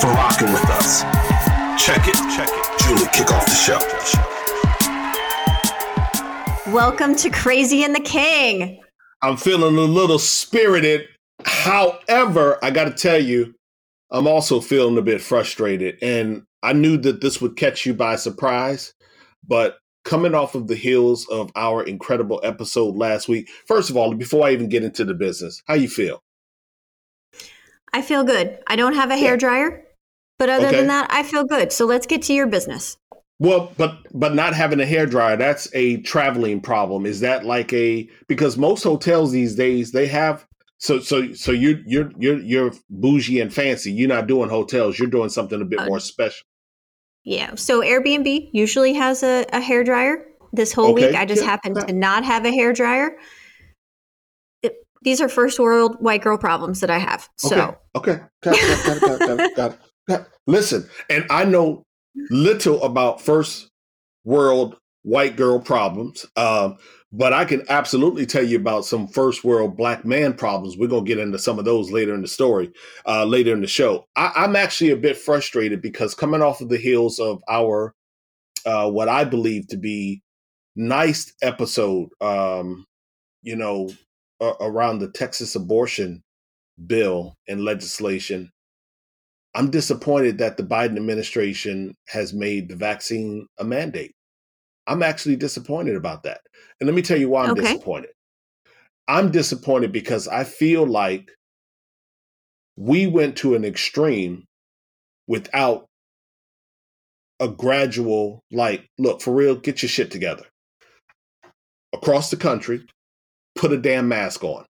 for rocking with us. Check it. Check it. Julie, kick off the show. Welcome to Crazy and the King. I'm feeling a little spirited. However, I got to tell you, I'm also feeling a bit frustrated. And I knew that this would catch you by surprise. But coming off of the heels of our incredible episode last week, first of all, before I even get into the business, how you feel? I feel good. I don't have a hair dryer, but other okay. than that, I feel good. So let's get to your business. Well, but but not having a hair dryer, that's a traveling problem. Is that like a because most hotels these days they have so so so you you're you're you're bougie and fancy. You're not doing hotels. You're doing something a bit uh, more special. Yeah. So Airbnb usually has a, a hair dryer. This whole okay. week, I just yeah. happened to not have a hair dryer. It, these are first world white girl problems that I have. So okay, okay. Got it, got it, Listen, and I know little about first world white girl problems. Um, but I can absolutely tell you about some first world black man problems. We're going to get into some of those later in the story, uh, later in the show. I, am actually a bit frustrated because coming off of the heels of our, uh, what I believe to be nice episode, um, you know, around the Texas abortion bill and legislation, I'm disappointed that the Biden administration has made the vaccine a mandate. I'm actually disappointed about that. And let me tell you why I'm okay. disappointed. I'm disappointed because I feel like we went to an extreme without a gradual, like, look, for real, get your shit together. Across the country, put a damn mask on.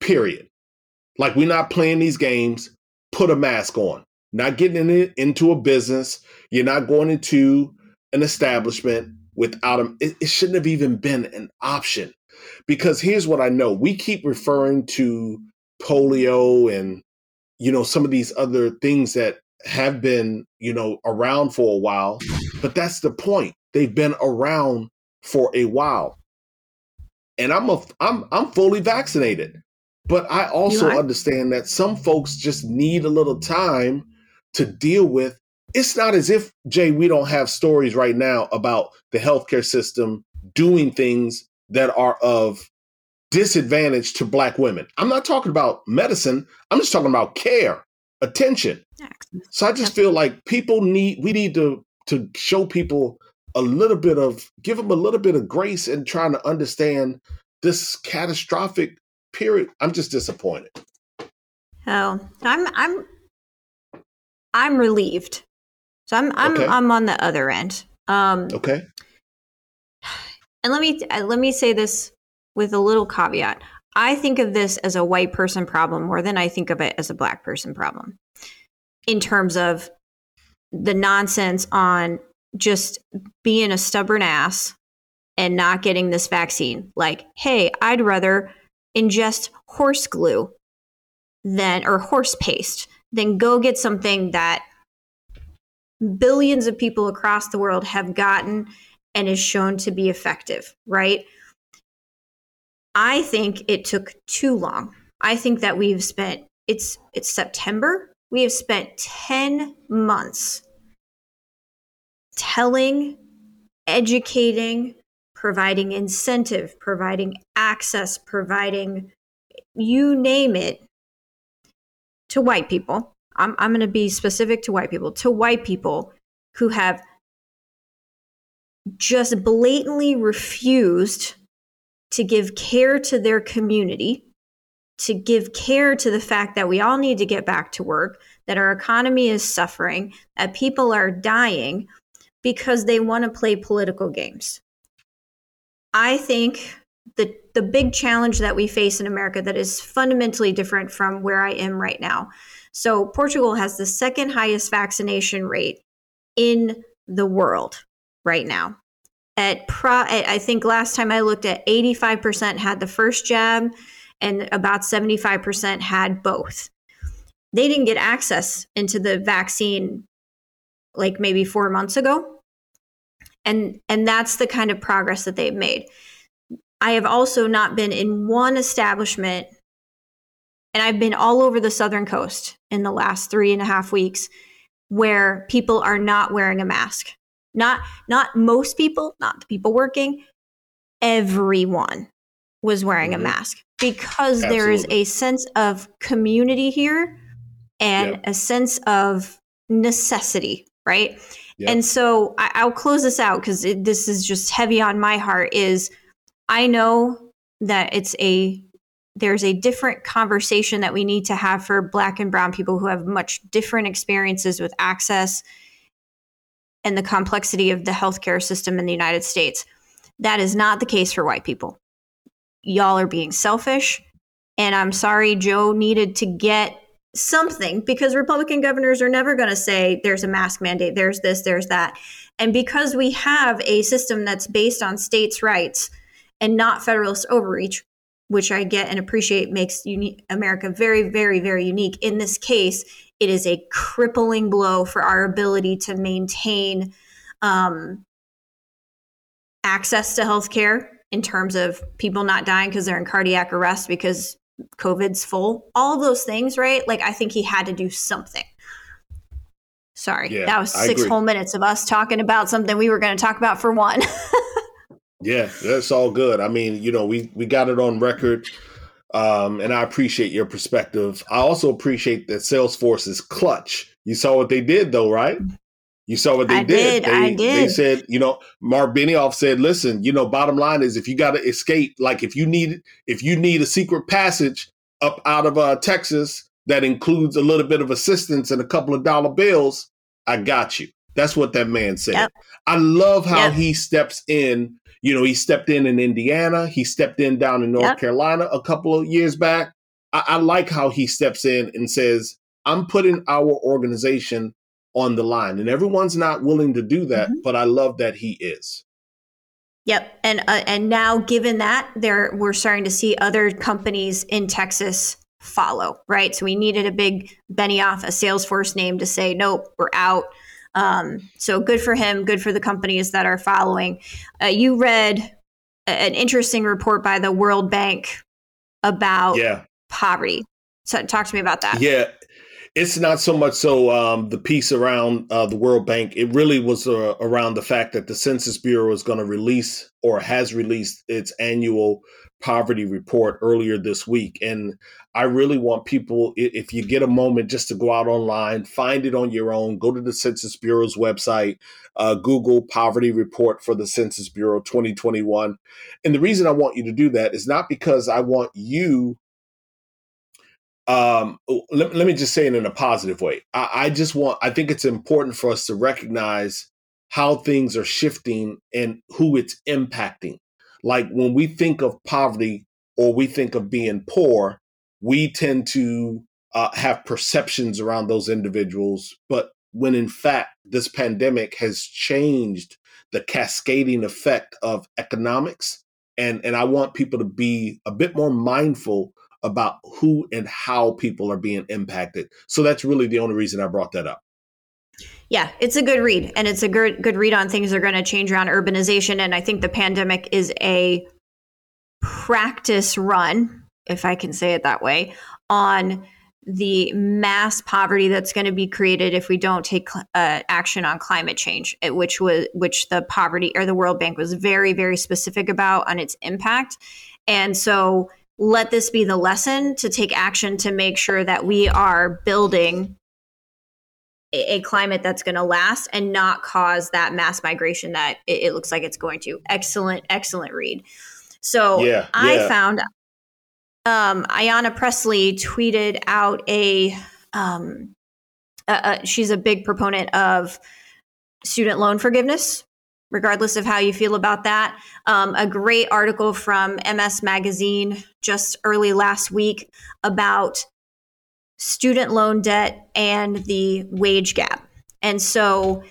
Period. Like, we're not playing these games. Put a mask on. Not getting in into a business. You're not going into an establishment without them. It, it shouldn't have even been an option. Because here's what I know we keep referring to polio and, you know, some of these other things that have been, you know, around for a while. But that's the point. They've been around for a while. And I'm a I'm I'm fully vaccinated. But I also understand that some folks just need a little time to deal with it's not as if Jay we don't have stories right now about the healthcare system doing things that are of disadvantage to black women. I'm not talking about medicine. I'm just talking about care, attention. So I just feel like people need we need to to show people a little bit of give them a little bit of grace in trying to understand this catastrophic period. I'm just disappointed. Oh, I'm I'm I'm relieved so I'm I'm okay. I'm on the other end. Um, okay. And let me uh, let me say this with a little caveat. I think of this as a white person problem more than I think of it as a black person problem. In terms of the nonsense on just being a stubborn ass and not getting this vaccine. Like, hey, I'd rather ingest horse glue than or horse paste than go get something that billions of people across the world have gotten and is shown to be effective, right? I think it took too long. I think that we've spent it's it's September. We have spent 10 months telling, educating, providing incentive, providing access, providing you name it to white people I'm, I'm going to be specific to white people, to white people who have just blatantly refused to give care to their community, to give care to the fact that we all need to get back to work, that our economy is suffering, that people are dying because they want to play political games. I think the the big challenge that we face in America that is fundamentally different from where I am right now So Portugal has the second highest vaccination rate in the world right now. At pro, I think last time I looked at 85% had the first jab and about 75% had both. They didn't get access into the vaccine like maybe 4 months ago. And and that's the kind of progress that they've made. I have also not been in one establishment and I've been all over the southern coast in the last three and a half weeks where people are not wearing a mask. Not not most people, not the people working, everyone was wearing mm-hmm. a mask because Absolutely. there is a sense of community here and a sense of necessity, right? And so I, will close this out because this is just heavy on my heart. Is I know that it's a there's a different conversation that we need to have for black and brown people who have much different experiences with access and the complexity of the healthcare system in the United States. That is not the case for white people. Y'all are being selfish. And I'm sorry, Joe needed to get something because Republican governors are never going to say there's a mask mandate, there's this, there's that. And because we have a system that's based on states' rights and not federalist overreach, which I get and appreciate makes America very, very, very unique. In this case, it is a crippling blow for our ability to maintain um, access to healthcare in terms of people not dying because they're in cardiac arrest because COVID's full. All of those things, right? Like, I think he had to do something. Sorry, yeah, that was six whole minutes of us talking about something we were going to talk about for one. Yeah, that's all good. I mean, you know, we we got it on record. Um, and I appreciate your perspective. I also appreciate that Salesforce is clutch. You saw what they did, though, right? You saw what they I did. did. They, I did. They said, you know, Mark Benioff said, "Listen, you know, bottom line is if you got to escape, like if you need if you need a secret passage up out of uh, Texas that includes a little bit of assistance and a couple of dollar bills, I got you." That's what that man said. Yep. I love how yep. he steps in you know, he stepped in in Indiana. He stepped in down in North yep. Carolina a couple of years back. I, I like how he steps in and says, I'm putting our organization on the line. And everyone's not willing to do that, mm-hmm. but I love that he is. Yep, and uh, and now given that there, we're starting to see other companies in Texas follow. Right, so we needed a big Benioff, a Salesforce name to say, nope, we're out. Um, so good for him, good for the companies that are following. Uh, you read an interesting report by the World Bank about yeah. poverty. So talk to me about that. Yeah. It's not so much so um, the piece around uh, the World Bank. It really was uh, around the fact that the Census Bureau is going to release or has released its annual poverty report earlier this week. And I really want people, if you get a moment, just to go out online, find it on your own, go to the Census Bureau's website, uh, Google poverty report for the Census Bureau 2021. And the reason I want you to do that is not because I want you. Um, let, let me just say it in a positive way. I, I just want, I think it's important for us to recognize how things are shifting and who it's impacting. Like when we think of poverty or we think of being poor, we tend to uh, have perceptions around those individuals. But when in fact, this pandemic has changed the cascading effect of economics. And, and I want people to be a bit more mindful about who and how people are being impacted. So that's really the only reason I brought that up. Yeah, it's a good read, and it's a good good read on things that are going to change around urbanization. And I think the pandemic is a practice run, if I can say it that way, on the mass poverty that's going to be created if we don't take uh, action on climate change, which was which the poverty or the World Bank was very very specific about on its impact. And so let this be the lesson to take action to make sure that we are building a, climate that's going to last and not cause that mass migration that it, it, looks like it's going to. Excellent, excellent read. So yeah, I yeah. found um, Ayanna Pressley tweeted out a, um, she's a big proponent of student loan forgiveness, regardless of how you feel about that. Um, a great article from MS Magazine just early last week about student loan debt and the wage gap. And so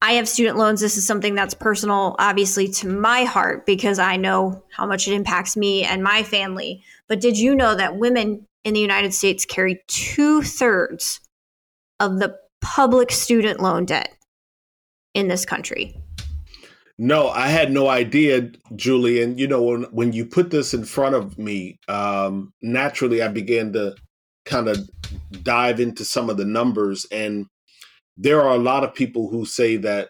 I have student loans. This is something that's personal, obviously, to my heart because I know how much it impacts me and my family. But did you know that women in the United States carry two thirds of the public student loan debt in this country? No, I had no idea, Julie. And you know, when when you put this in front of me, um, naturally I began to kind of dive into some of the numbers and there are a lot of people who say that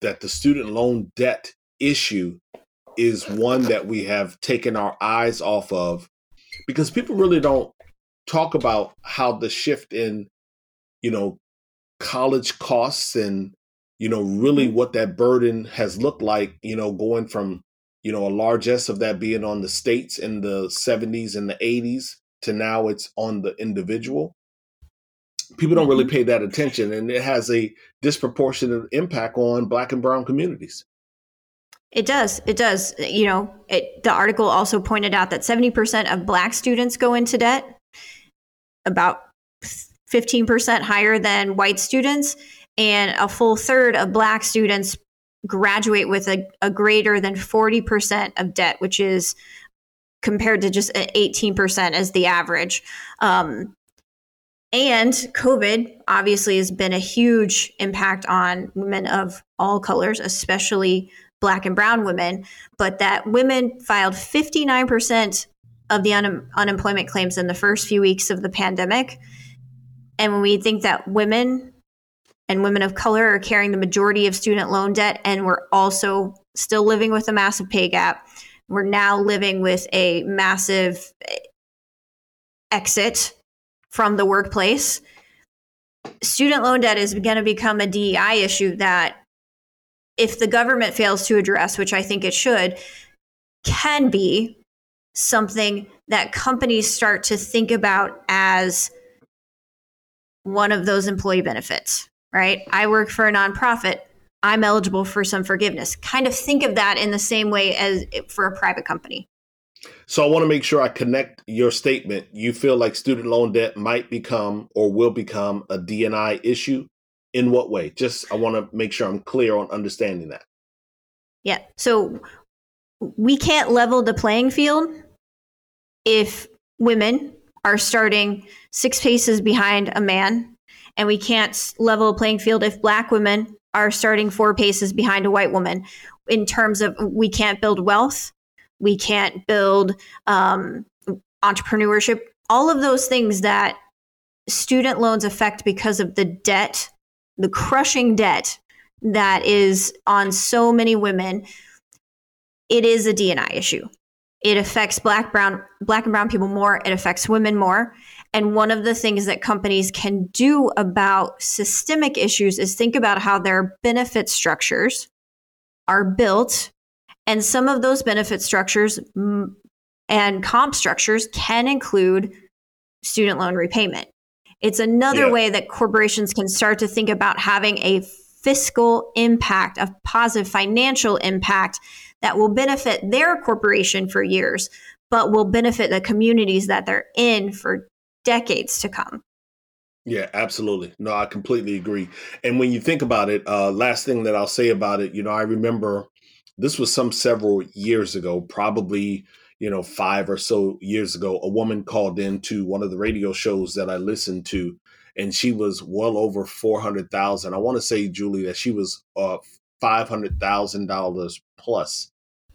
that the student loan debt issue is one that we have taken our eyes off of because people really don't talk about how the shift in you know college costs and you know really mm-hmm. what that burden has looked like you know going from you know a largesse of that being on the states in the 70s and the 80s to now it's on the individual people don't really mm-hmm. pay that attention and it has a disproportionate impact on black and brown communities it does it does you know it, the article also pointed out that 70% of black students go into debt about 15% higher than white students and a full third of black students graduate with a, a greater than 40% of debt which is compared to just 18% as the average um, and COVID obviously has been a huge impact on women of all colors, especially black and brown women. But that women filed 59% of the un- unemployment claims in the first few weeks of the pandemic. And when we think that women and women of color are carrying the majority of student loan debt, and we're also still living with a massive pay gap, we're now living with a massive exit from the workplace. Student loan debt is going to become a DEI issue that, if the government fails to address, which I think it should, can be something that companies start to think about as one of those employee benefits, right? I work for a nonprofit. I'm eligible for some forgiveness. Kind of think of that in the same way as for a private company. So I want to make sure I connect your statement. You feel like student loan debt might become or will become a DNI issue. In what way? Just I want to make sure I'm clear on understanding that. Yeah. So we can't level the playing field if women are starting six paces behind a man, and we can't level a playing field if black women are starting four paces behind a white woman in terms of we can't build wealth we can't build um, entrepreneurship, all of those things that student loans affect because of the debt, the crushing debt that is on so many women. It is a DNI issue. It affects black, brown, black and brown people more. It affects women more. And one of the things that companies can do about systemic issues is think about how their benefit structures are built and some of those benefit structures mm, and comp structures can include student loan repayment. It's another yeah. way that corporations can start to think about having a fiscal impact, a positive financial impact that will benefit their corporation for years, but will benefit the communities that they're in for decades to come. Yeah, absolutely. No, I completely agree. And when you think about it, uh, last thing that I'll say about it, you know, I remember this was some several years ago, probably you know five or so years ago. A woman called in to one of the radio shows that I listened to, and she was well over four hundred thousand. I want to say, Julie, that she was uh, five hundred thousand dollars plus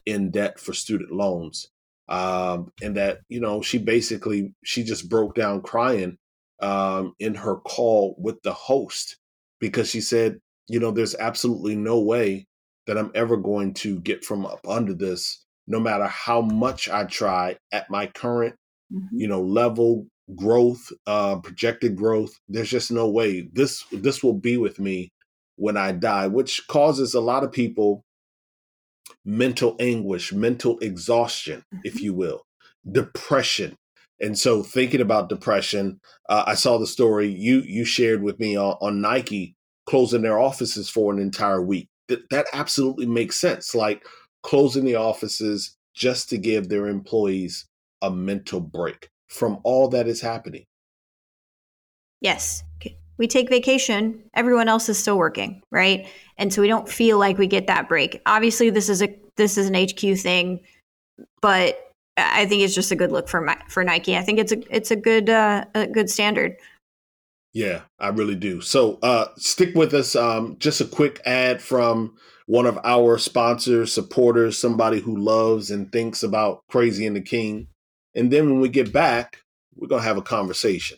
in debt for student loans, um, and that you know she basically she just broke down crying um, in her call with the host because she said, you know, there's absolutely no way that I'm ever going to get from up under this, no matter how much I try at my current, mm-hmm. you know, level growth, uh, projected growth. There's just no way this this will be with me when I die, which causes a lot of people mental anguish, mental exhaustion, mm-hmm. if you will, depression. And so, thinking about depression, uh, I saw the story you you shared with me on, on Nike closing their offices for an entire week that that absolutely makes sense. Like closing the offices just to give their employees a mental break from all that is happening. yes, we take vacation, everyone else is still working, right? And so we don't feel like we get that break. Obviously, this is a this is an HQ thing, but I think it's just a good look for my, for Nike. I think it's a it's a good uh, a good standard. Yeah, I really do. So uh, stick with us. Um, just a quick ad from one of our sponsors, supporters, somebody who loves and thinks about Crazy and the King. And then when we get back, we're gonna have a conversation.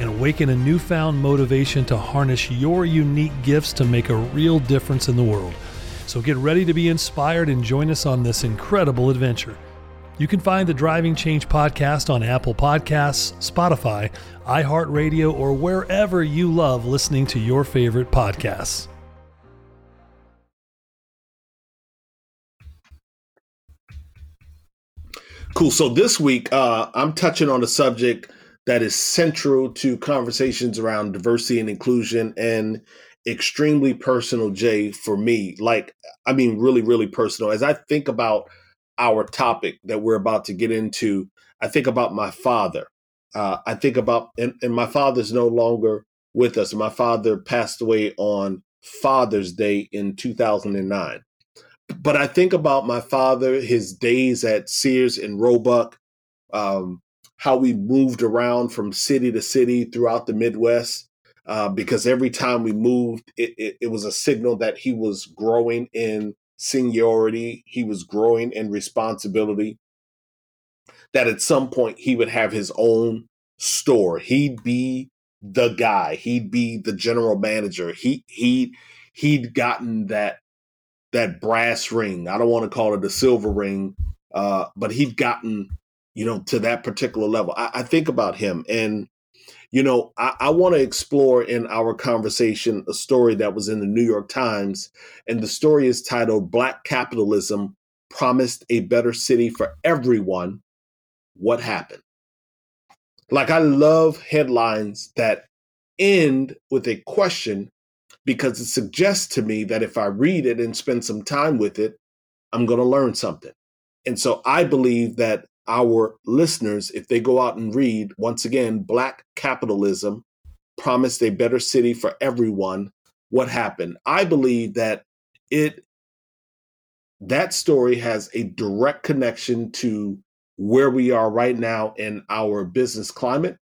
and awaken a newfound motivation to harness your unique gifts to make a real difference in the world. So get ready to be inspired and join us on this incredible adventure. You can find the Driving Change podcast on Apple Podcasts, Spotify, iHeartRadio, or wherever you love listening to your favorite podcasts. Cool. So this week, uh, I'm touching on a subject that is central to conversations around diversity and inclusion and extremely personal, Jay, for me. Like, I mean, really, really personal. As I think about our topic that we're about to get into, I think about my father. Uh, I think about, and, and my father's no longer with us. My father passed away on Father's Day in 2009. But I think about my father, his days at Sears and Roebuck, um, how we moved around from city to city throughout the Midwest. Uh, because every time we moved, it, it, it was a signal that he was growing in seniority, he was growing in responsibility, that at some point he would have his own store. He'd be the guy. He'd be the general manager. He he he'd gotten that that brass ring. I don't want to call it a silver ring, uh, but he'd gotten you know, to that particular level. I, I think about him and you know, I, I want to explore in our conversation a story that was in the New York Times, and the story is titled Black Capitalism Promised a Better City for Everyone. What happened? Like, I love headlines that end with a question because it suggests to me that if I read it and spend some time with it, I'm going to learn something. And so I believe that our listeners, if they go out and read, once again, Black Capitalism promised a better city for everyone, what happened? I believe that it that story has a direct connection to where we are right now in our business climate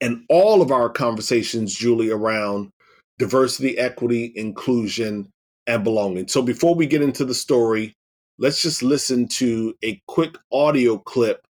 and all of our conversations, Julie, around diversity, equity, inclusion, and belonging. So before we get into the story, let's just listen to a quick audio clip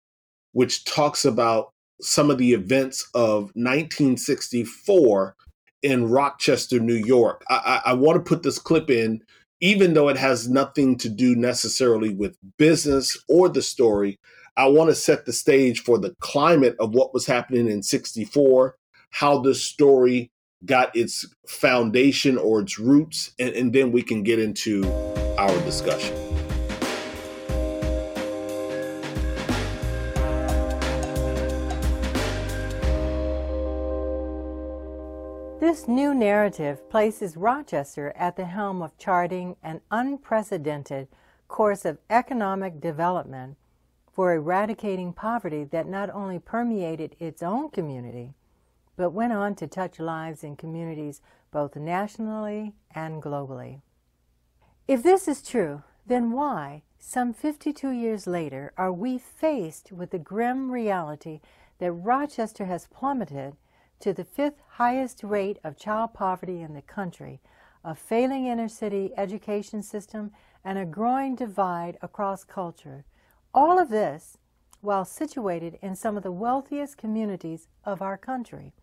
which talks about some of the events of 1964 in Rochester, New York. I, I, I want to put this clip in, even though it has nothing to do necessarily with business or the story. I want to set the stage for the climate of what was happening in 64, how this story got its foundation or its roots, and, and then we can get into our discussion. This new narrative places Rochester at the helm of charting an unprecedented course of economic development for eradicating poverty that not only permeated its own community, but went on to touch lives in communities both nationally and globally. If this is true, then why, some 52 years later, are we faced with the grim reality that Rochester has plummeted to the fifth highest rate of child poverty in the country, a failing inner city education system, and a growing divide across culture. All of this while situated in some of the wealthiest communities of our country.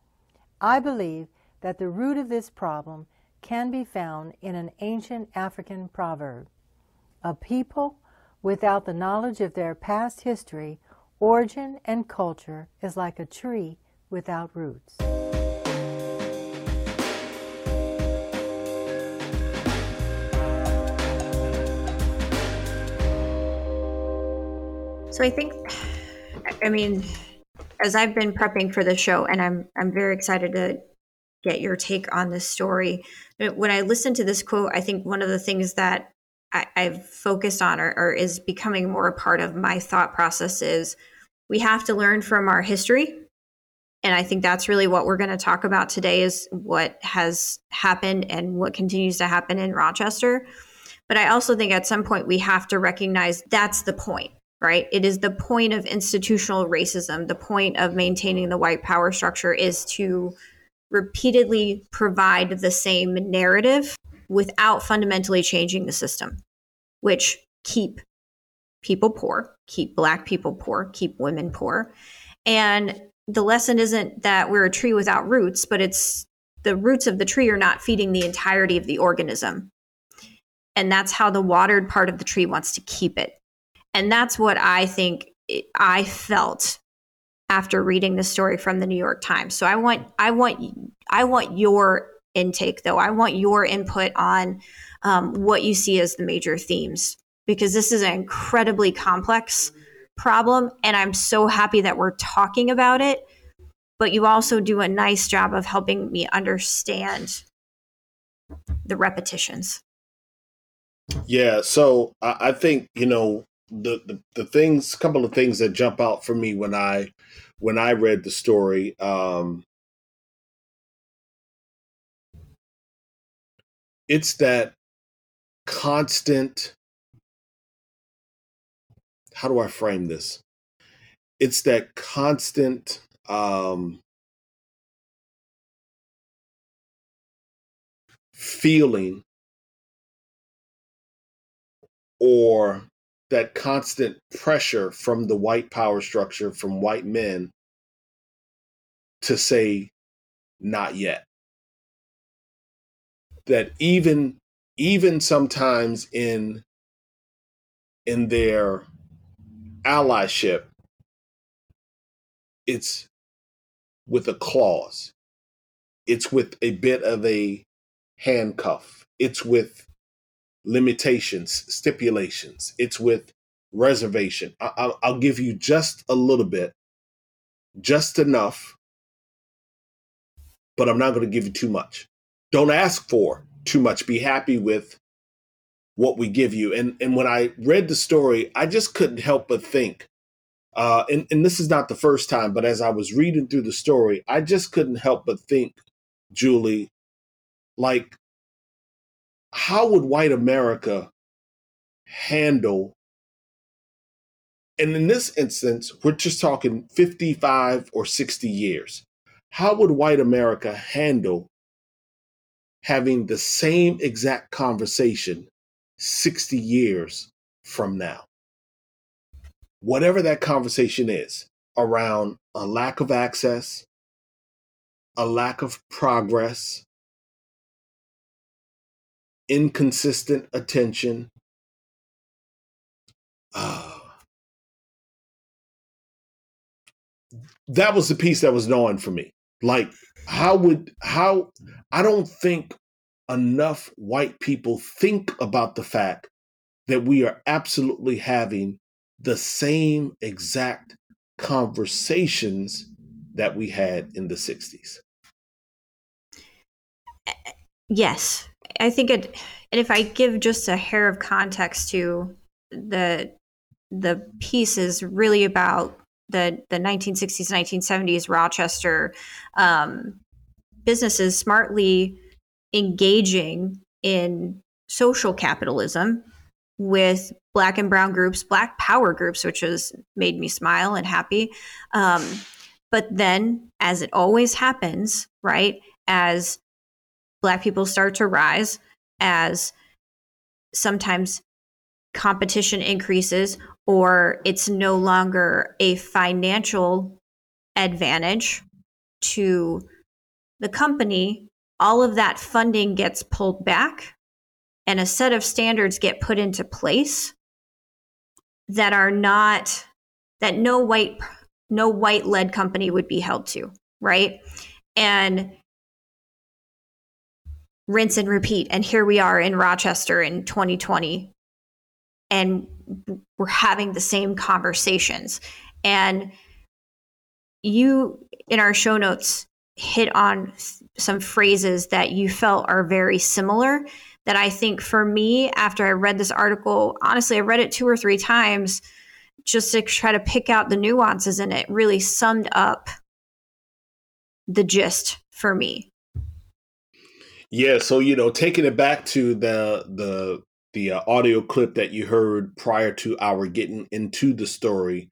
I believe that the root of this problem can be found in an ancient African proverb. A people without the knowledge of their past history, origin, and culture is like a tree without roots. So I think, I mean, as I've been prepping for the show, and I'm I'm very excited to get your take on this story. When I listen to this quote, I think one of the things that I, have focused on or, or is becoming more a part of my thought process is we have to learn from our history. And I think that's really what we're going to talk about today is what has happened and what continues to happen in Rochester. But I also think at some point we have to recognize that's the point right? It is the point of institutional racism. The point of maintaining the white power structure is to repeatedly provide the same narrative without fundamentally changing the system, which keep people poor, keep black people poor, keep women poor. And the lesson isn't that we're a tree without roots, but it's the roots of the tree are not feeding the entirety of the organism. And that's how the watered part of the tree wants to keep it. And that's what I think I felt after reading the story from the New York Times. So I want I want I want your intake though. I want your input on um, what you see as the major themes because this is an incredibly complex problem, and I'm so happy that we're talking about it. But you also do a nice job of helping me understand the repetitions. Yeah, so I, I think you know the, the the things, couple of things that jump out for me when I when I read the story. Um, it's that constant. How do I frame this? It's that constant. Um, feeling or that constant pressure from the white power structure, from white men, to say, not yet. That even even sometimes in in their allyship, it's with a clause. It's with a bit of a handcuff. It's with limitations, stipulations. It's with reservation. I, will give you just a little bit, just enough, but I'm not going to give you too much. Don't ask for too much. Be happy with what we give you. And and when I read the story, I just couldn't help but think. Uh, and, and this is not the first time, but as I was reading through the story, I just couldn't help but think, Julie, like how would white America handle? And in this instance, we're just talking 55 or 60 years. How would white America handle having the same exact conversation 60 years from now? Whatever that conversation is around a lack of access, a lack of progress, inconsistent attention. Uh, that was the piece that was gnawing for me. Like, how would, how, I don't think enough white people think about the fact that we are absolutely having the same exact conversations that we had in the 60s. Yes, I think it, and if I give just a hair of context to the the piece is really about the the 1960s 1970s Rochester um, businesses smartly engaging in social capitalism with black and brown groups, black power groups, which has made me smile and happy. Um, but then, as it always happens, right, as black people start to rise as sometimes competition increases or it's no longer a financial advantage to the company all of that funding gets pulled back and a set of standards get put into place that are not that no white no white led company would be held to right? And rinse and repeat. And here we are in Rochester in 2020, and we're having the same conversations. And you, in our show notes, hit on some phrases that you felt are very similar. That I think for me, after I read this article, honestly, I read it two or three times just to try to pick out the nuances in it, really summed up the gist for me. Yeah, so you know, taking it back to the the the uh, audio clip that you heard prior to our getting into the story,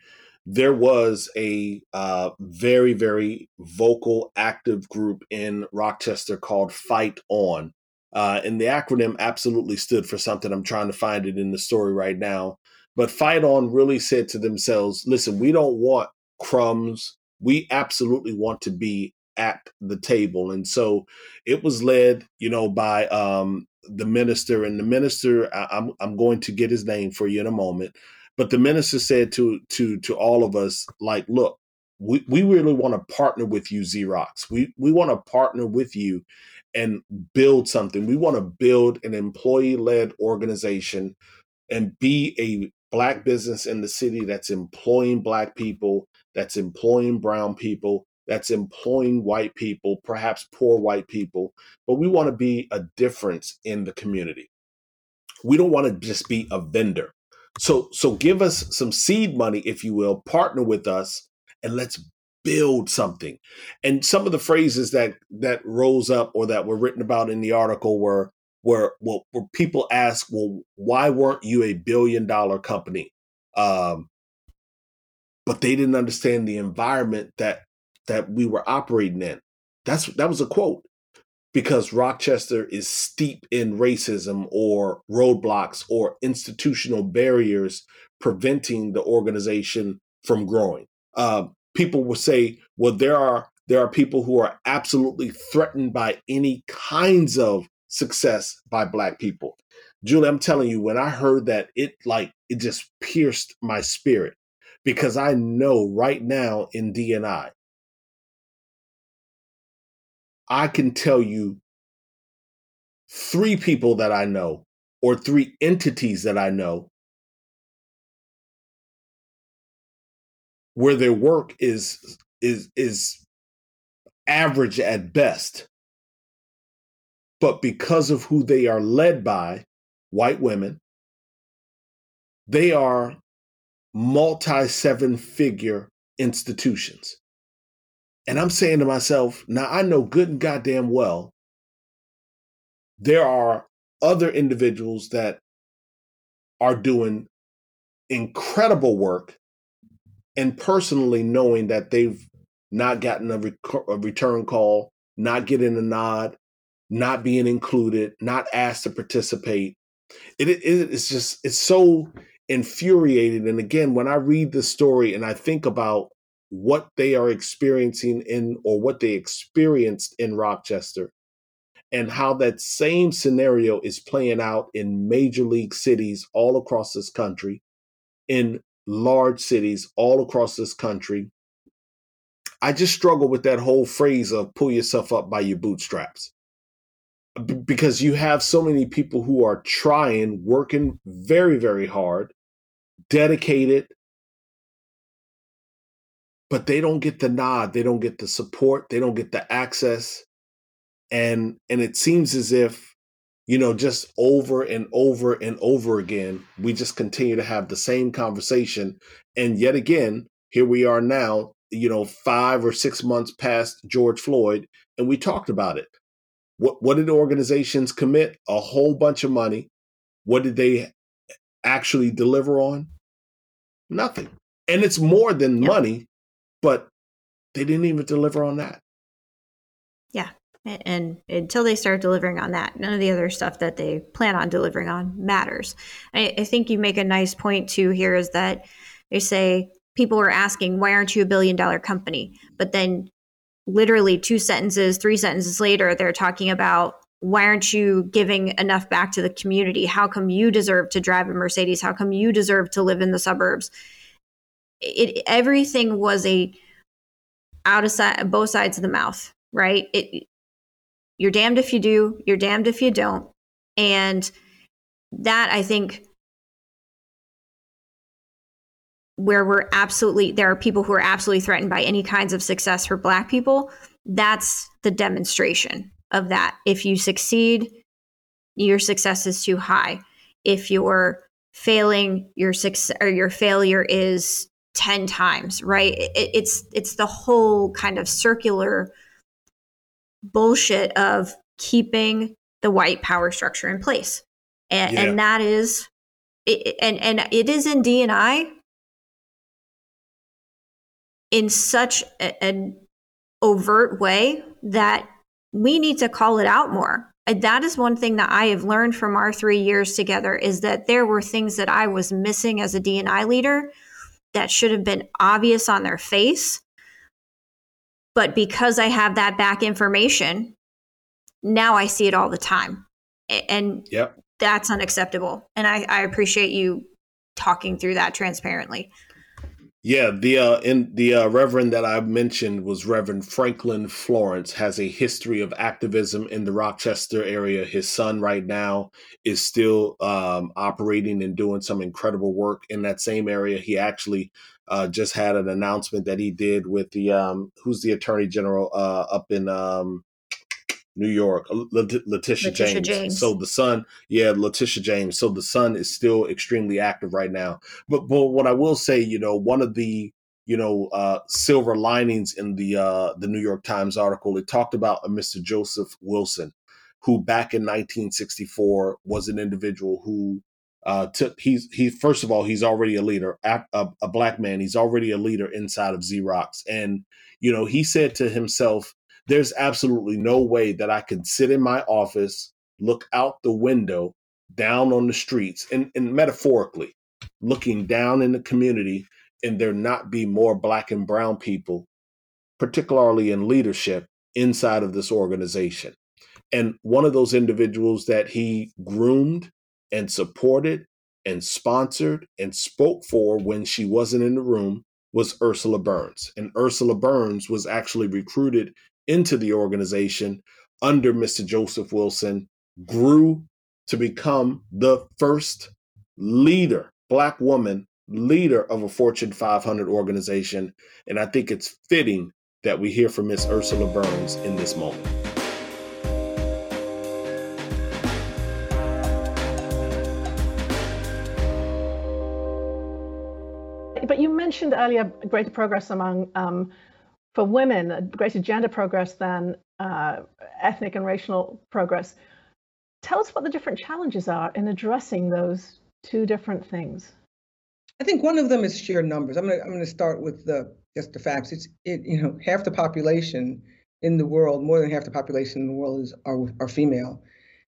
there was a uh, very very vocal, active group in Rochester called Fight On, uh, and the acronym absolutely stood for something. I'm trying to find it in the story right now, but Fight On really said to themselves, "Listen, we don't want crumbs. We absolutely want to be at the table. And so it was led, you know, by um, the minister. And the minister, I, I'm I'm going to get his name for you in a moment. But the minister said to to to all of us, like, look, we, we really want to partner with you, Xerox. We we want to partner with you and build something. We want to build an employee-led organization and be a black business in the city that's employing black people, that's employing brown people, that's employing white people, perhaps poor white people, but we want to be a difference in the community. We don't want to just be a vendor. So so give us some seed money if you will, partner with us and let's build something. And some of the phrases that that rose up or that were written about in the article were were well, where people ask, well, why weren't you a billion dollar company? Um, but they didn't understand the environment that that we were operating in. That's that was a quote because Rochester is steep in racism or roadblocks or institutional barriers preventing the organization from growing. Uh, people will say, "Well, there are there are people who are absolutely threatened by any kinds of success by Black people." Julie, I'm telling you, when I heard that, it like it just pierced my spirit because I know right now in DNI I can tell you three people that I know or three entities that I know where their work is is is average at best. But because of who they are led by white women they are multi seven figure institutions and I'm saying to myself, now I know good and goddamn well there are other individuals that are doing incredible work and personally knowing that they've not gotten a, rec- a, return call, not getting a nod, not being included, not asked to participate. It, it, it's just, it's so infuriating. And again, when I read the story and I think about what they are experiencing in or what they experienced in Rochester and how that same scenario is playing out in major league cities all across this country, in large cities all across this country. I just struggle with that whole phrase of pull yourself up by your bootstraps. B- because you have so many people who are trying, working very, very hard, dedicated, but they don't get the nod they don't get the support they don't get the access and and it seems as if you know just over and over and over again we just continue to have the same conversation and yet again here we are now you know 5 or 6 months past George Floyd and we talked about it. What what did organizations commit? A whole bunch of money. What did they actually deliver on? Nothing. And it's more than money but they didn't even deliver on that. Yeah. And until they start delivering on that, none of the other stuff that they plan on delivering on matters. I, I think you make a nice point too here is that they say people are asking, why aren't you a billion dollar company? But then literally two sentences, three sentences later, they're talking about why aren't you giving enough back to the community? How come you deserve to drive a Mercedes? How come you deserve to live in the suburbs? It everything was a out of si- both sides of the mouth, right? It, you're damned if you do, you're damned if you don't. And that I think where we're absolutely there are people who are absolutely threatened by any kinds of success for black people, that's the demonstration of that. If you succeed, your success is too high. If you're failing, your success or your failure is 10 times, right? It, it's it's the whole kind of circular bullshit of keeping the white power structure in place. And, yeah. and that is it, and and it is in DNI in such a, an overt way that we need to call it out more. That is one thing that I have learned from our three years together is that there were things that I was missing as a DNI leader that should have been obvious on their face. But because I have that back information, now I see it all the time. And yep. that's unacceptable. And I, I appreciate you talking through that transparently. Yeah, the uh, in the uh, Reverend that I mentioned was Reverend Franklin Florence. Has a history of activism in the Rochester area. His son, right now, is still um, operating and doing some incredible work in that same area. He actually uh, just had an announcement that he did with the um, who's the Attorney General uh, up in um, New York, Letitia, Letitia James. James. So the son, yeah, Letitia James. So the son is still extremely active right now. But but what I will say, you know, one of the you know uh, silver linings in the uh, the New York Times article, it talked about a Mr. Joseph Wilson, who back in 1964 was an individual who uh, took he's he first of all he's already a leader, a, a, a black man. He's already a leader inside of Xerox, and you know he said to himself there's absolutely no way that I can sit in my office, look out the window, down on the streets, and, and metaphorically, looking down in the community, and there not be more black and brown people, particularly in leadership inside of this organization. And one of those individuals that he groomed and supported and sponsored and spoke for when she wasn't in the room was Ursula Burns. And Ursula Burns was actually recruited into the organization under Mr. Joseph Wilson grew to become the first leader, Black woman leader of a Fortune 500 organization. And I think it's fitting that we hear from Miss Ursula Burns in this moment. But you mentioned earlier greater progress among um, for women, greater gender progress than uh, ethnic and racial progress. Tell us what the different challenges are in addressing those two different things. I think one of them is sheer numbers. I'm going to I'm going to start with the just the facts. It's it you know half the population in the world, more than half the population in the world is are are female,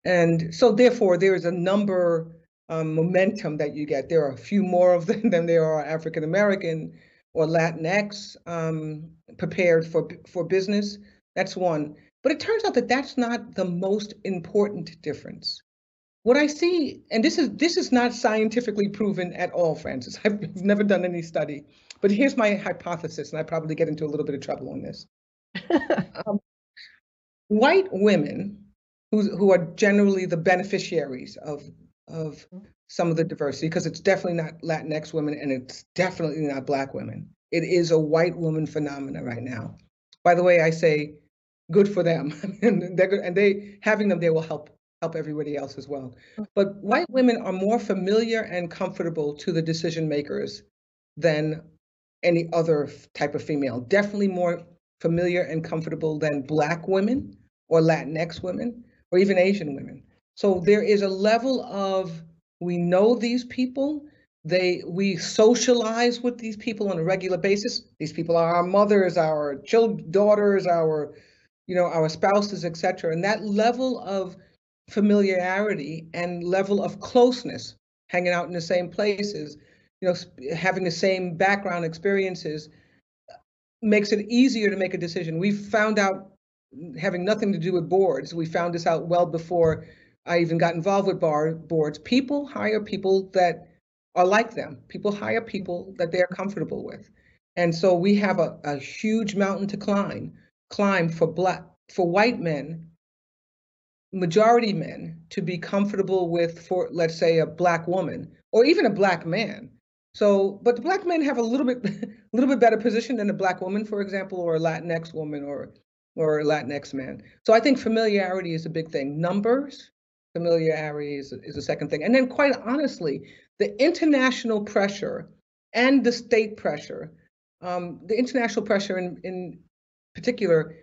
and so therefore there is a number um, momentum that you get. There are a few more of them than there are African American or Latinx um, prepared for for business. That's one. But it turns out that that's not the most important difference. What I see, and this is this is not scientifically proven at all, Francis. I've never done any study, but here's my hypothesis, and I probably get into a little bit of trouble on this. um, white women who who are generally the beneficiaries of of some of the diversity because it's definitely not Latinx women and it's definitely not Black women. It is a white woman phenomena right now. By the way, I say good for them, and they're good, and they having them there will help help everybody else as well. But white women are more familiar and comfortable to the decision makers than any other type of female. Definitely more familiar and comfortable than Black women or Latinx women or even Asian women. So there is a level of we know these people. They we socialize with these people on a regular basis. These people are our mothers, our children, daughters, our you know our spouses, etc. And that level of familiarity and level of closeness, hanging out in the same places, you know, having the same background experiences, makes it easier to make a decision. We found out mm, having nothing to do with boards. We found this out well before I even got involved with bar boards. People hire people that are like them. People hire people that they're comfortable with. And so we have a, a huge mountain to climb, climb for black for white men, majority men, to be comfortable with for let's say a black woman or even a black man. So, but the black men have a little bit a little bit better position than a black woman, for example, or a Latinx woman or or a Latinx man. So I think familiarity is a big thing. Numbers, familiarity is, is a second thing. And then quite honestly, the international pressure and the state pressure, um, the international pressure in, in particular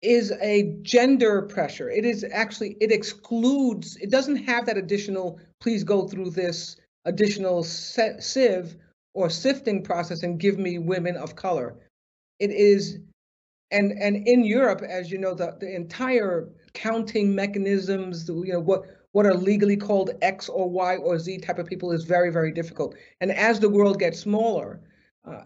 is a gender pressure. It is actually, it excludes, it doesn't have that additional, please go through this additional sieve or sifting process and give me women of color. It is, and and in Europe, as you know, the, the entire counting mechanisms, you know, what what are legally called X or Y or Z type of people is very, very difficult. And as the world gets smaller uh,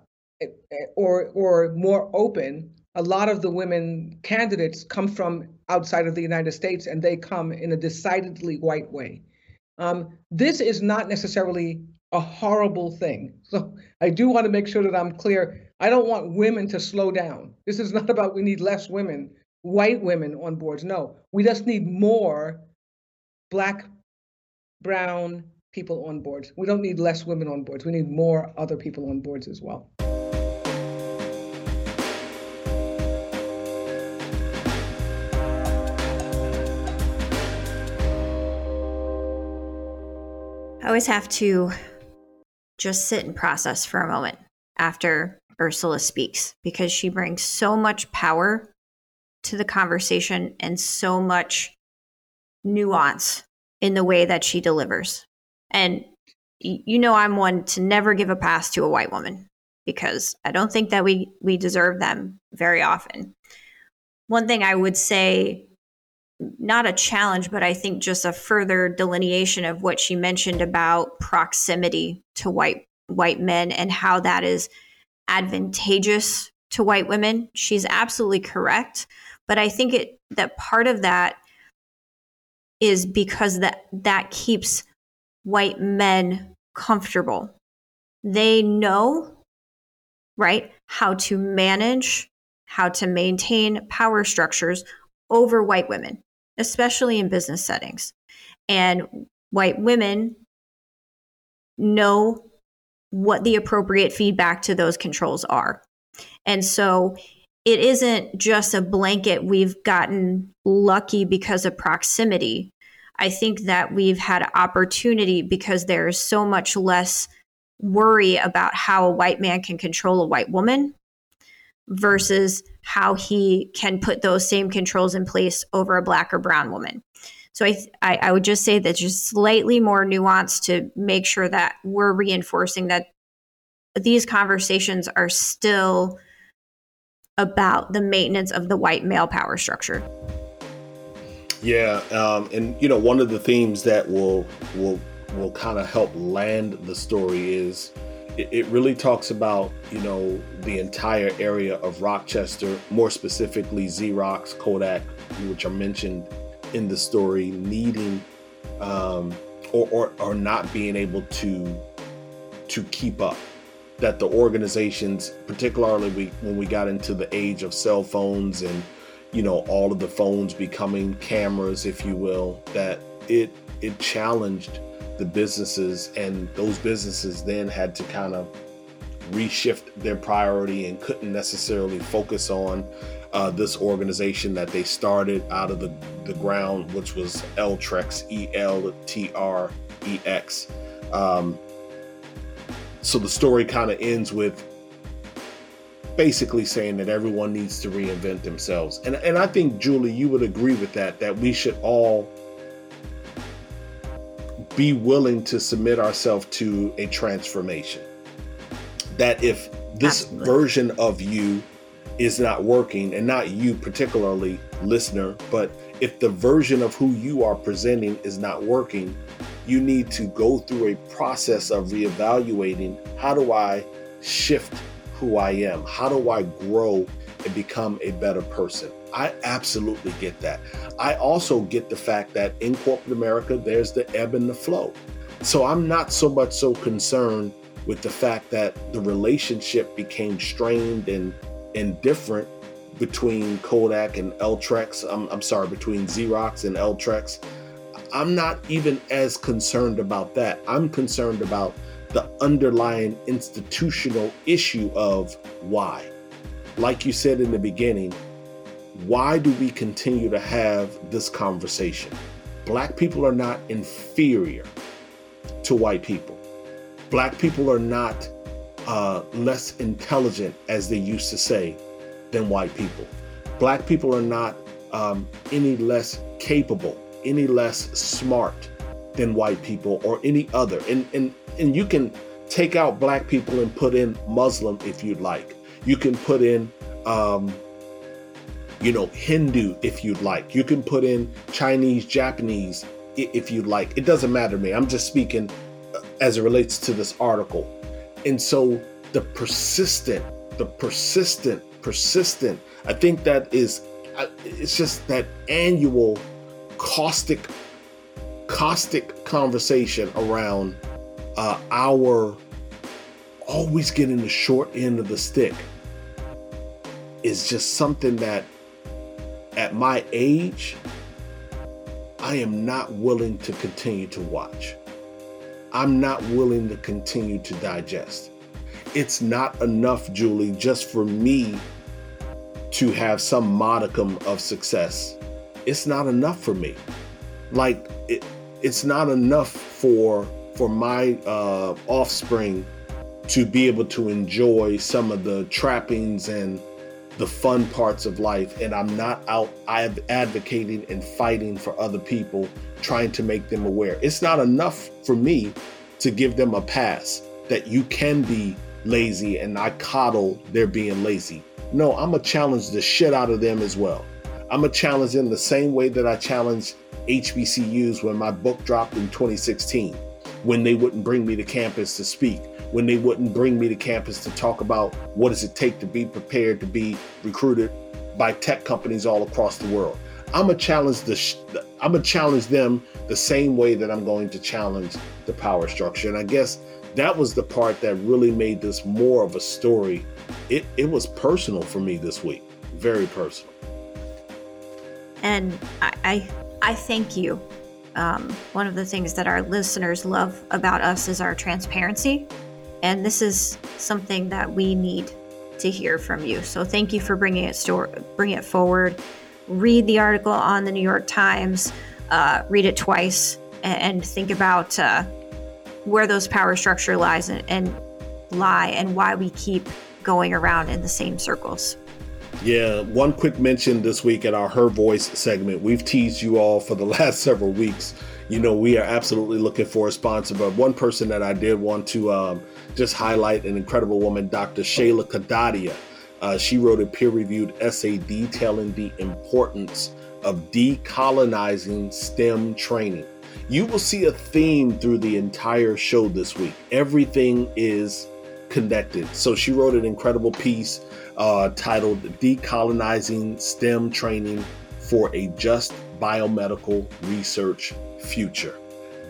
or or more open, a lot of the women candidates come from outside of the United States and they come in a decidedly white way. Um, this is not necessarily a horrible thing. So I do want to make sure that I'm clear. I don't want women to slow down. This is not about we need less women, white women on boards. No, we just need more black, brown people on boards. We don't need less women on boards. We need more other people on boards as well. I always have to just sit and process for a moment after Ursula speaks because she brings so much power to the conversation and so much nuance in the way that she delivers. And you know I'm one to never give a pass to a white woman because I don't think that we we deserve them very often. One thing I would say not a challenge, but I think just a further delineation of what she mentioned about proximity to white white men and how that is advantageous to white women. She's absolutely correct, but I think it that part of that is because that that keeps white men comfortable. They know right how to manage, how to maintain power structures over white women especially in business settings. And white women know what the appropriate feedback to those controls are. And so it isn't just a blanket we've gotten lucky because of proximity. I think that we've had opportunity because there's so much less worry about how a white man can control a white woman versus how he can put those same controls in place over a black or brown woman. So I, I, I would just say that just slightly more nuance to make sure that we're reinforcing that these conversations are still about the maintenance of the white male power structure. Yeah, um, and you know one of the themes that will will will kind of help land the story is it, it really talks about you know the entire area of Rochester, more specifically Xerox, Kodak, which are mentioned in the story, needing um, or, or or not being able to to keep up. That the organizations, particularly we, when we got into the age of cell phones and you know all of the phones becoming cameras, if you will, that it it challenged the businesses, and those businesses then had to kind of reshift their priority and couldn't necessarily focus on uh, this organization that they started out of the, the ground, which was Eltrex, E L T R E X. Um, so the story kind of ends with basically saying that everyone needs to reinvent themselves. And, and I think, Julie, you would agree with that, that we should all be willing to submit ourselves to a transformation. That if this Absolutely. version of you is not working, and not you particularly, listener, but if the version of who you are presenting is not working, you need to go through a process of reevaluating how do I shift who I am? How do I grow and become a better person? I absolutely get that. I also get the fact that in corporate America, there's the ebb and the flow. So I'm not so much so concerned with the fact that the relationship became strained and and different between Kodak and Eltrex. I'm, I'm sorry, between Xerox and Eltrex. I'm not even as concerned about that. I'm concerned about the underlying institutional issue of why. Like you said in the beginning, why do we continue to have this conversation? Black people are not inferior to white people. Black people are not uh, less intelligent, as they used to say, than white people. Black people are not um, any less capable, any less smart than white people or any other. And, and, and you can take out black people and put in Muslim if you'd like. You can put in, um, you know, Hindu if you'd like. You can put in Chinese, Japanese if you'd like. It doesn't matter to me. I'm just speaking uh, as it relates to this article. And so the persistent, the persistent persistent. I think that is, it's just that annual caustic, caustic conversation around uh, our always getting the short end of the stick is just something that at my age, I am not willing to continue to watch. I'm not willing to continue to digest. It's not enough, Julie, just for me to have some modicum of success, it's not enough for me. Like it, it's not enough for for my uh, offspring to be able to enjoy some of the trappings and the fun parts of life and i'm not out i'm advocating and fighting for other people trying to make them aware it's not enough for me to give them a pass that you can be lazy and i coddle their being lazy no, I'm to challenge the shit out of them as well. I'm going to challenge them the same way that I challenged HBCUs when my book dropped in 2016, when they wouldn't bring me to campus to speak, when they wouldn't bring me to campus to talk about what does it take to be prepared to be recruited by tech companies all across the world. I'm gonna challenge the sh- I'm gonna challenge them the same way that I'm going to challenge the power structure. And I guess that was the part that really made this more of a story it, it was personal for me this week, very personal. And I, I, I thank you. Um, one of the things that our listeners love about us is our transparency. And this is something that we need to hear from you. So thank you for bringing it store, bring it forward. Read the article on the New York Times. Uh, read it twice and, and think about uh, where those power structure lies and, and lie and why we keep going around in the same circles. Yeah, one quick mention this week at our Her Voice segment. We've teased you all for the last several weeks. You know, we are absolutely looking for a sponsor, but one person that I did want to um, just highlight an incredible woman, Dr. Shaila Kotadia. Uh, she wrote a peer reviewed essay detailing the importance of decolonizing STEM training. You will see a theme through the entire show this week. Everything is connected. So she wrote an incredible piece uh, titled Decolonizing STEM Training for a Just Biomedical Research Future.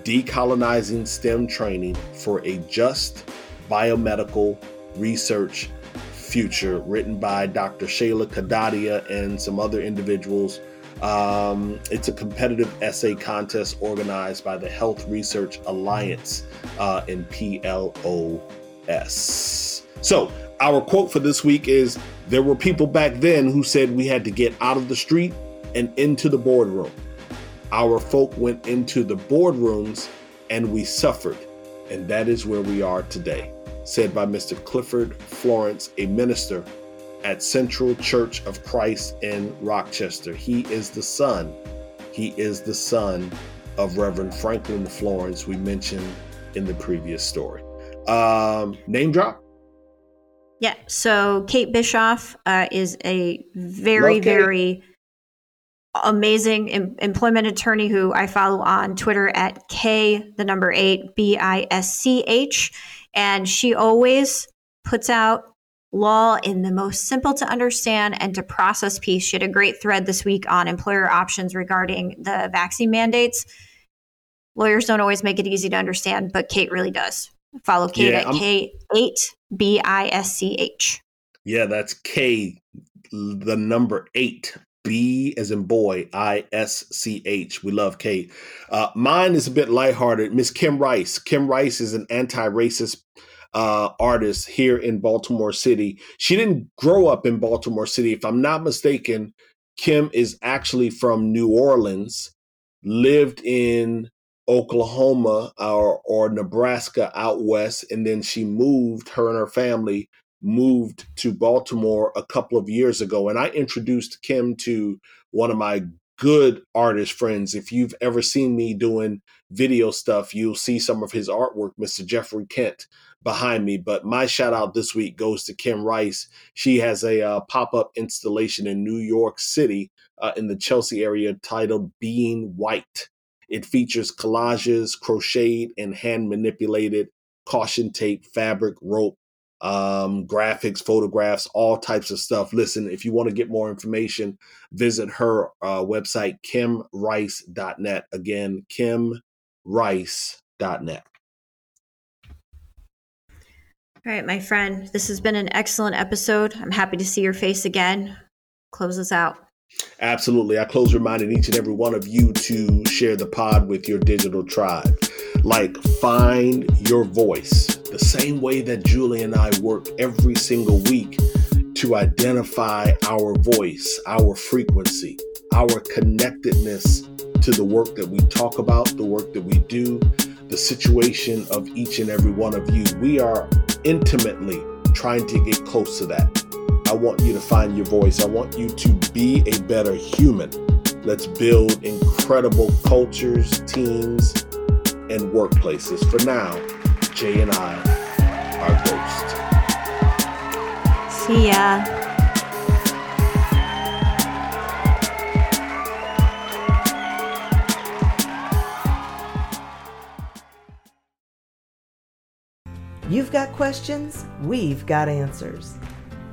Decolonizing STEM Training for a Just Biomedical Research Future, written by Dr. Shaila Kotadia and some other individuals. Um, it's a competitive essay contest organized by the Health Research Alliance uh, and PLO S. So, our quote for this week is There were people back then who said we had to get out of the street and into the boardroom. Our folk went into the boardrooms and we suffered, and that is where we are today. Said by Mr. Clifford Florence, a minister at Central Church of Christ in Rochester. He is the son, he is the son of Reverend Franklin Florence, we mentioned in the previous story. Um, name drop. Yeah. So Kate Bischoff uh, is a very, very amazing em- employment attorney who I follow on Twitter at K, the number eight, B I S C H. And she always puts out law in the most simple to understand and to process piece. She had a great thread this week on employer options regarding the vaccine mandates. Lawyers don't always make it easy to understand, but Kate really does. Follow Kate yeah, at K8BISCH. Yeah, that's K, the number eight. B as in boy, I S C H. We love Kate. Uh, mine is a bit lighthearted. Miss Kim Rice. Kim Rice is an anti racist uh, artist here in Baltimore City. She didn't grow up in Baltimore City. If I'm not mistaken, Kim is actually from New Orleans, lived in Oklahoma or, or Nebraska out west, and then she moved, her and her family moved to Baltimore a couple of years ago. And I introduced Kim to one of my good artist friends. If you've ever seen me doing video stuff, you'll see some of his artwork, Mr. Jeffrey Kent behind me. But my shout out this week goes to Kim Rice. She has a uh, pop up installation in New York City uh, in the Chelsea area titled Being White. It features collages, crocheted and hand manipulated caution tape, fabric, rope, um, graphics, photographs, all types of stuff. Listen, if you want to get more information, visit her uh, website, kimrice.net. Again, kimrice.net. All right, my friend, this has been an excellent episode. I'm happy to see your face again. Close us out. Absolutely. I close reminding each and every one of you to share the pod with your digital tribe. Like, find your voice the same way that Julie and I work every single week to identify our voice, our frequency, our connectedness to the work that we talk about, the work that we do, the situation of each and every one of you. We are intimately trying to get close to that. I want you to find your voice. I want you to be a better human. Let's build incredible cultures, teams, and workplaces. For now, Jay and I are Ghost. See ya. You've got questions, we've got answers.